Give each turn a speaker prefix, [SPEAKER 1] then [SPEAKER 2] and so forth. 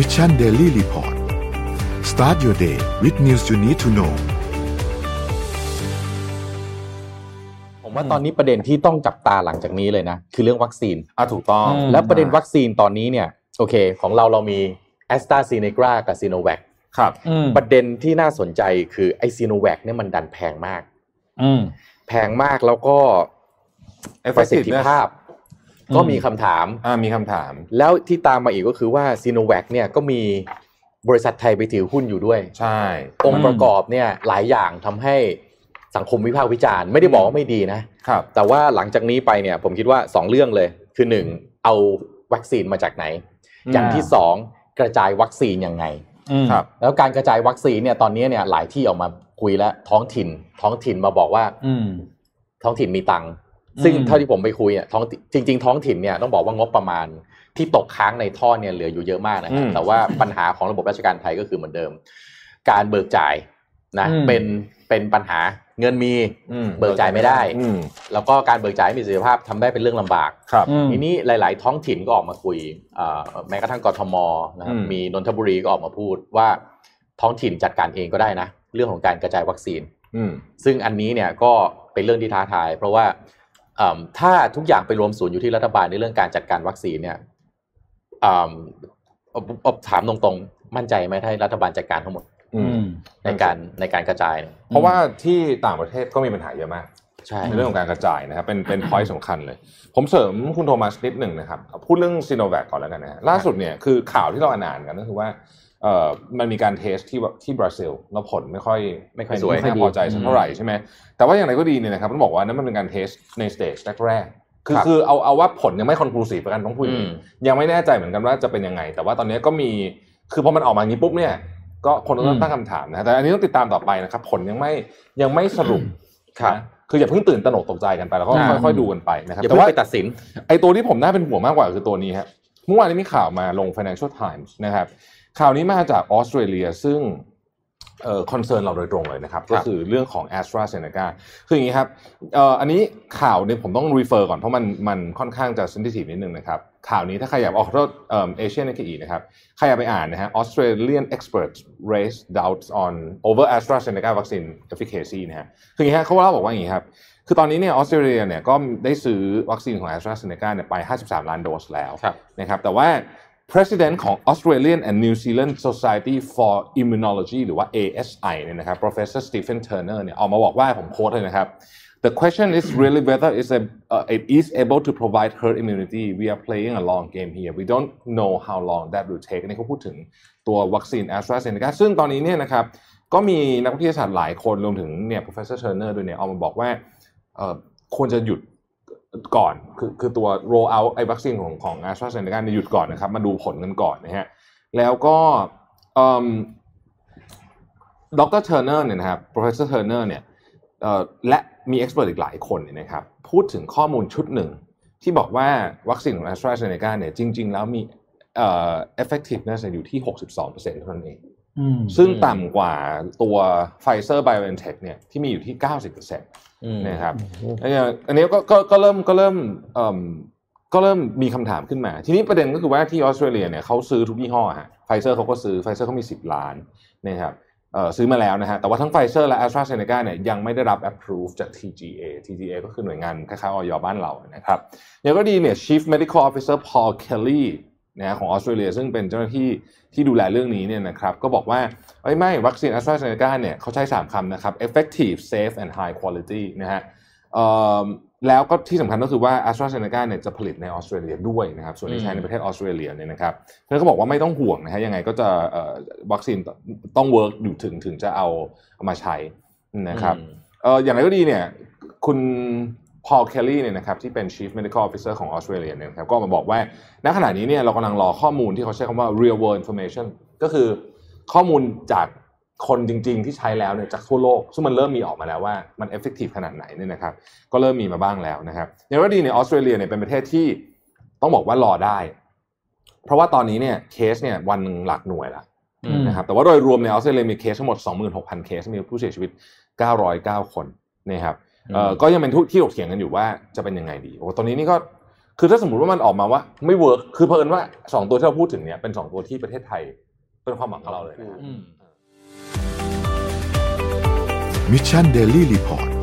[SPEAKER 1] Mission Daily Report start your day with news you need to know
[SPEAKER 2] ผมว่าตอนนี้ประเด็นที่ต้องจับตาหลังจากนี้เลยนะ คือเรื่องวัคซีน
[SPEAKER 3] อะถูกต้อง
[SPEAKER 4] อืม
[SPEAKER 2] แล้วประเด็นวัคซีนตอนนี้เนี่ย โอเค ของเราเรามีแอสตราซีเนกรากับซีโนแวค
[SPEAKER 3] ครับ
[SPEAKER 4] อืม
[SPEAKER 2] ประเด็นที่น่าสนใจคือไอซีโนแวคเนี่ยมันดันแพงมาก
[SPEAKER 4] อืม
[SPEAKER 2] แพงมากแล้วก็ประสิทธิภาพ
[SPEAKER 4] อืม
[SPEAKER 2] ก็มีคำถาม
[SPEAKER 3] อ่ามีคำถาม
[SPEAKER 2] แล้วที่ตามมาอีกก็คือว่าซีโนแวคเนี่ยก็มีบริษัทไทยไปถือหุ้นอยู่ด้วย
[SPEAKER 3] ใช่
[SPEAKER 2] องค์ประกอบเนี่ยหลายอย่างทำให้สังคมวิพากษ์วิจารณ์ ไม่ได้บอกว่าไม่ดีนะ
[SPEAKER 3] ครับ
[SPEAKER 2] แต่ว่าหลังจากนี้ไปเนี่ยผมคิดว่า 2 เรื่องเลย คือ 1 เอาวัคซีนมาจากไหน
[SPEAKER 3] อืม
[SPEAKER 2] อย่างที่ 2 กระจายวัคซีนยังไง
[SPEAKER 4] อืม
[SPEAKER 3] ครับ
[SPEAKER 2] แล้วการกระจายวัคซีนเนี่ยตอนนี้เนี่ยหลายที่ออกมาคุยแล้วท้องถิ่น ท้องถิ่นมาบอกว่า
[SPEAKER 4] อืม
[SPEAKER 2] ท้องถิ่นมีตังค์ ซึ่ง
[SPEAKER 4] อืม
[SPEAKER 2] เท่าที่ผมไปคุยอะท้องจริง ๆ ท้องถิ่นเนี่ยต้องบอกว่างบประมาณที่ตกค้างในท่อเนี่ยเหลืออยู่เยอะมากนะครั
[SPEAKER 3] อื
[SPEAKER 2] บ
[SPEAKER 3] ม
[SPEAKER 2] แต่ว่าปัญหาของระบบราชการไทยก็คือเหมือนเดิม การเบิกจ่ายนะ
[SPEAKER 4] อืม
[SPEAKER 2] เป็นเป็นปัญหาเงินมี
[SPEAKER 3] อืม
[SPEAKER 2] เบิกจ่ายไม่ได้
[SPEAKER 3] อืม
[SPEAKER 2] แล้วก็การเบิกจ่ายไม่มีประสิทธิภาพทำได้เป็นเรื่องลำบาก
[SPEAKER 3] ครับ
[SPEAKER 4] อืม
[SPEAKER 2] ทีนี้หลาย ๆ ท้องถิ่นก็ออกมาคุยเอ่อแม้กระทั่งกทมนะครับ
[SPEAKER 3] อืม
[SPEAKER 2] มีนนทบุรีก็ออกมาพูดว่าท้องถิ่นจัดการเองก็ได้นะ เรื่องของการกระจายวัคซีน
[SPEAKER 3] อืม
[SPEAKER 2] ซึ่งอันนี้เนี่ยก็เป็นเรื่องที่ท้าทาย เพราะว่าเอิ่ม ถ้าทุกอย่างไปรวมศูนย์อยู่ที่รัฐบาลในเรื่องการจัดการวัคซีนเนี่ยเอิ่มเอาเอาถามตรงๆ มั่นใจไหมถ้ารัฐบาลจัดการทั้งหมด
[SPEAKER 3] อื
[SPEAKER 4] อื
[SPEAKER 3] ม
[SPEAKER 4] ม
[SPEAKER 2] ในการในการกระจายเนี่ย
[SPEAKER 3] เพราะว่าที่ต่างประเทศก็มีปัญหาเยอะมาก
[SPEAKER 2] ใช่
[SPEAKER 3] ในเรื่องของการกระจายนะครับเป็นเป็นพอยต์สำคัญเลย ผมเสริมคุณโทมัสนิดหนึ่งนะครับเอาพูดเรื่องซีโนแวคก่อนแล้วกันนะฮะล่าสุดเนี่ยคือข่าวที่เราอ่านกันก็คือว่า เอ่อมันมีการ test ที่ที่บราซิลแล้วผลไม่ค่อย
[SPEAKER 2] ไม่ค่อยสวย
[SPEAKER 3] ไม่น่าพอใจสักเท่าไหร่ใช่ไหมแต่ว่าอย่างไรก็ดีเนี่ยนะครับต้องบอกว่านั่นมันเป็นการ test ใน stage แรกๆคือ
[SPEAKER 2] ครับ
[SPEAKER 3] คือเอาเอาว่าผลยังไม่ conclusive กันต้องพูดอย่างนี้อื
[SPEAKER 2] ม
[SPEAKER 3] ยังไม่แน่ใจเหมือนกันว่าจะเป็นยังไง แต่ว่าตอนนี้ก็มีคือพอมันออกมาอย่างนี้ปุ๊บเนี่ย ก็คนก็ต้องอื
[SPEAKER 4] ม
[SPEAKER 3] ตั้งคำถามนะแต่อันนี้ต้องติดตามต่อไปนะครับ ผลยังไม่ยังไม่สรุป
[SPEAKER 2] ครับ
[SPEAKER 3] นะคืออย่าเพิ่งตื่นตระหนกตกใจกันไปแล้วก็
[SPEAKER 2] อ่า
[SPEAKER 3] ค่อยๆดูกันไปนะครับ
[SPEAKER 2] อย่า
[SPEAKER 3] แต่
[SPEAKER 2] เพิ่ง
[SPEAKER 3] ว่า
[SPEAKER 2] ไปตัดสิน
[SPEAKER 3] ไอ้ตัวที่ผมน่าเป็นห่วงมากกว่าคือตัวนี้ครับเมื่อวานนี้มีข่าวมาลง Financial Times นะครับ ข่าวนี้มาจากออสเตรเลียซึ่งเอ่อ concern เราโดยตรงเลยนะครับ ก็คือเรื่องของ AstraZeneca คืออย่างนี้ครับเอ่ออันนี้ข่าวเนี่ยผมต้อง refer ก่อนเพราะมันมันค่อนข้างจะ sensitive นิดนึงนะครับ ข่าวนี้ถ้าใครอยากออกโทษเอ่อเอเชียนอีนะครับ ใครอยากไปอ่านนะฮะ Australian experts raise doubts on over AstraZeneca vaccine efficacy นะฮะคืออย่างนี้ฮะเขาเล่าบอกว่าอย่างนี้ครับ คือตอนนี้เนี่ยออสเตรเลียเนี่ยก็ได้ซื้อวัคซีนของ AstraZeneca เนี่ยไป 53 ล้านโดสแล้ว
[SPEAKER 2] ครับ
[SPEAKER 3] นะครับแต่ว่า President ของ Australian and New Zealand Society for Immunology หรือว่า ASI เนี่ยนะครับ Professor Stephen Turner เนี่ยออกมาบอกว่าผมโค้ดเลยนะครับ The question is really whether it's a, uh, it is able to provide herd immunity. We are playing a long game here. We don't know how long that will take. นนี้เขาพูดถึงตัววัคซีน AstraZeneca ซึ่งตอนนี้เนี่ยนะครับก็มีนักวิทยาศาสตร์หลายคนรวมถึงเนี่ย Professor Turner ด้วยเนี่ยออกมาบอกว่าควรจะหยุด ก่อนคือคือตัว roll out ไอ้วัคซีนของของ AstraZeneca เนี่ยหยุดก่อนนะครับ มาดูผลกันก่อนนะฮะแล้วก็ดรเทอร์เนอร์เนี่ยนะครับ professor Turner เนี่ยเอ่อและมี expert อีกหลายคนเนี่ยนะครับพูดถึงข้อมูลชุดหนึ่ง ที่บอกว่าวัคซีนของ AstraZeneca เนี่ยจริง ๆ แล้วมีเอ่อ effectiveness อยู่ที่ 62%เท่านั้นเอง ซึ่งต่ำกว่าตัว Pfizer BioNTech เนี่ยที่มีอยู่ที่ 90%
[SPEAKER 2] อืม
[SPEAKER 3] นะครับอันนี้อันนี้ก็ก็ก็เริ่มก็เริ่มเอ่มก็เริ่มมีคำถามขึ้นมา ทีนี้ประเด็นก็คือว่าที่ออสเตรเลียเนี่ยเขาซื้อทุกยี่ห้อฮะไฟเซอร์เขาก็ซื้อไฟเซอร์เขามี 10 ล้านนะครับเอ่อซื้อมาแล้วนะฮะ แต่ว่าทั้งไฟเซอร์และ AstraZeneca เนี่ยยังไม่ได้รับ approve จาก TGA TGA ก็คือหน่วยงานคล้ายๆออยบ้านเรานะครับอย่างก็ดีเนี่ย Chief Medical Officer Paul Kelly นะฮะของออสเตรเลียซึ่งเป็นเจ้าหน้าที่ที่ดูแลเรื่องนี้เนี่ยนะครับก็บอกว่าเอ้ยไม่วัคซีน AstraZeneca เนี่ยเขาใช้ 3คำนะครับ effective safe and high quality นะฮะเอ่อแล้วก็ที่สำคัญก็คือว่า AstraZeneca เนี่ยจะผลิตในออสเตรเลียด้วยนะครับส่วนที่ใช้ในประเทศออสเตรเลียเนี่ยนะครับเพราะฉะนั้นเขาบอกว่าไม่ต้องห่วงนะฮะยังไงก็จะเอ่อวัคซีนต้อง work อยู่ถึงถึงจะเอาเอามาใช้นะครับ
[SPEAKER 2] อืม
[SPEAKER 3] เอ่ออย่างไรก็ดีเนี่ยคุณ Paul Kelly เนี่ยนะครับที่เป็น Chief Medical Officer ของออสเตรเลียเนี่ยนะครับก็มาบอกว่าณขณะนี้เนี่ยเรากำลังรอข้อมูลที่เขาใช้คำว่า real world information ก็คือข้อมูลจากคนจริง ๆ ที่ใช้แล้วเนี่ยจากทั่วโลก ซึ่งมันเริ่มมีออกมาแล้วว่ามัน effective ขนาดไหนเนี่ยนะครับก็เริ่มมีมาบ้างแล้วนะครับอย่างไรก็ดีเนี่ยออสเตรเลียเนี่ยเป็นประเทศที่ต้องบอกว่ารอได้ เพราะว่าตอนนี้เนี่ยเคสเนี่ยวันหนึ่งหลักหน่วยละนะครับแต่ว่าโดยรวมในออสเตรเลียมีเคสทั้งหมด 26,000 เคสมีผู้เสียชีวิต 909 คนนะครับ ก็ยังเป็นทุกที่ถกเถียงกันอยู่ว่าจะเป็นยังไงดีโอ้ตอนนี้นี่ก็คือถ้าสมมติว่ามันออกมาว่าไม่ work คือเผอิญว่าสองตัวที่เราพูดถึงเนี่ยเป็นสองตัวที่ประเทศไทยเป็นความหวังของเราเลยนะฮะ
[SPEAKER 2] อืม
[SPEAKER 1] Mission Daily Report